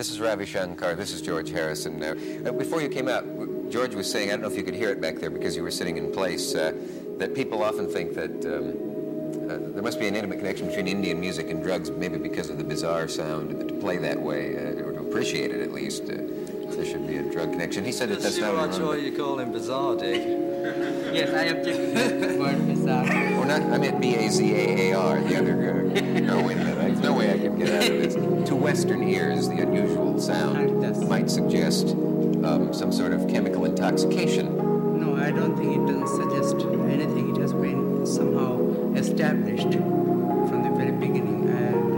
This is Ravi Shankar. This is George Harrison. Uh, before you came out, George was saying, I don't know if you could hear it back there because you were sitting in place, uh, that people often think that um, uh, there must be an intimate connection between Indian music and drugs, maybe because of the bizarre sound, to play that way, uh, or to appreciate it at least. Uh, there should be a drug connection. He said that that's not much why you call him bizarre, Dick. Yes, I object to the word bizarre. Or not, I meant B-A-Z-A-A-R, the other uh, no, wait a minute. There's no way I can get out of this. To Western ears, the unusual sound might suggest um, some sort of chemical intoxication. No, I don't think it doesn't suggest anything. It has been somehow established from the very beginning. And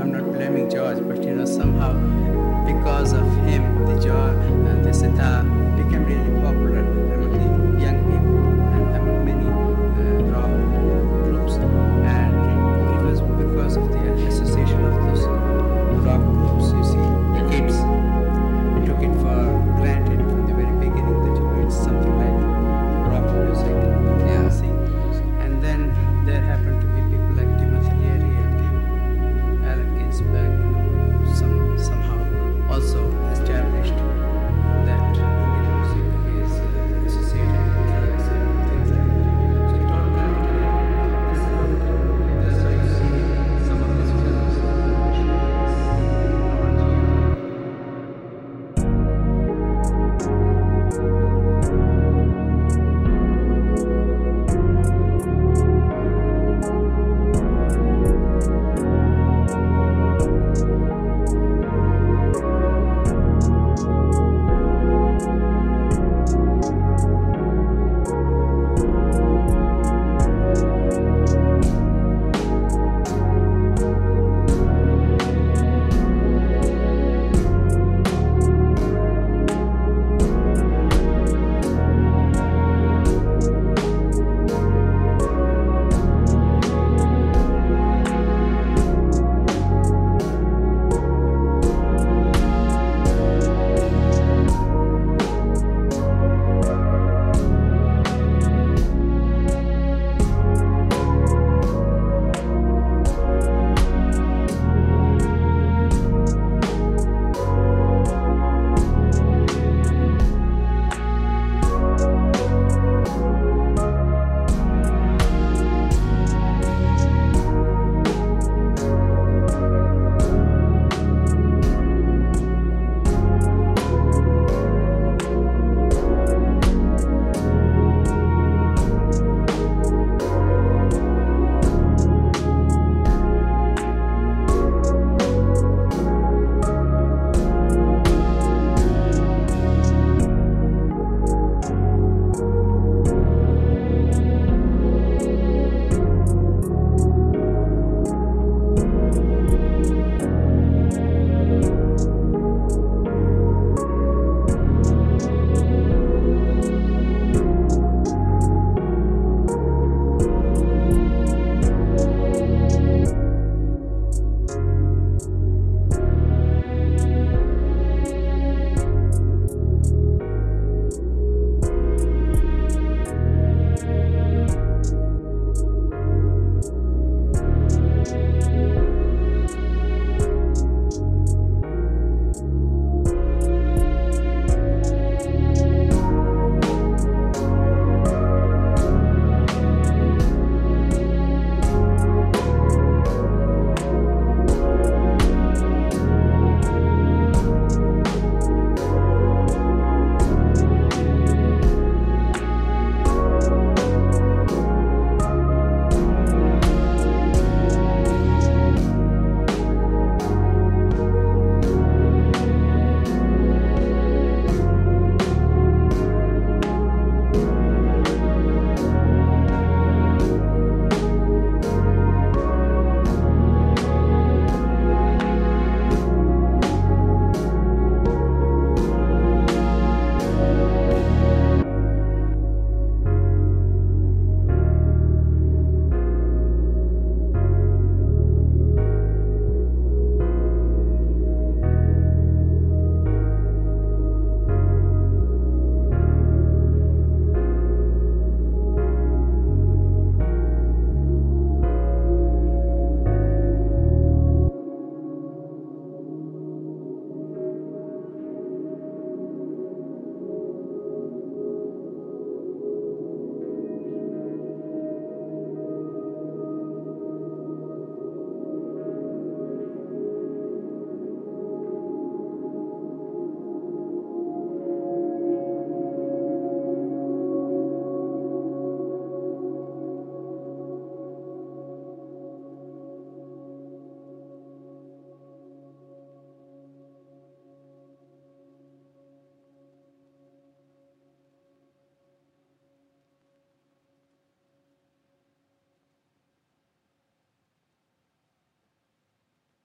I'm not blaming George, but you know, somehow because of him, the George, uh, the sitar became really popular.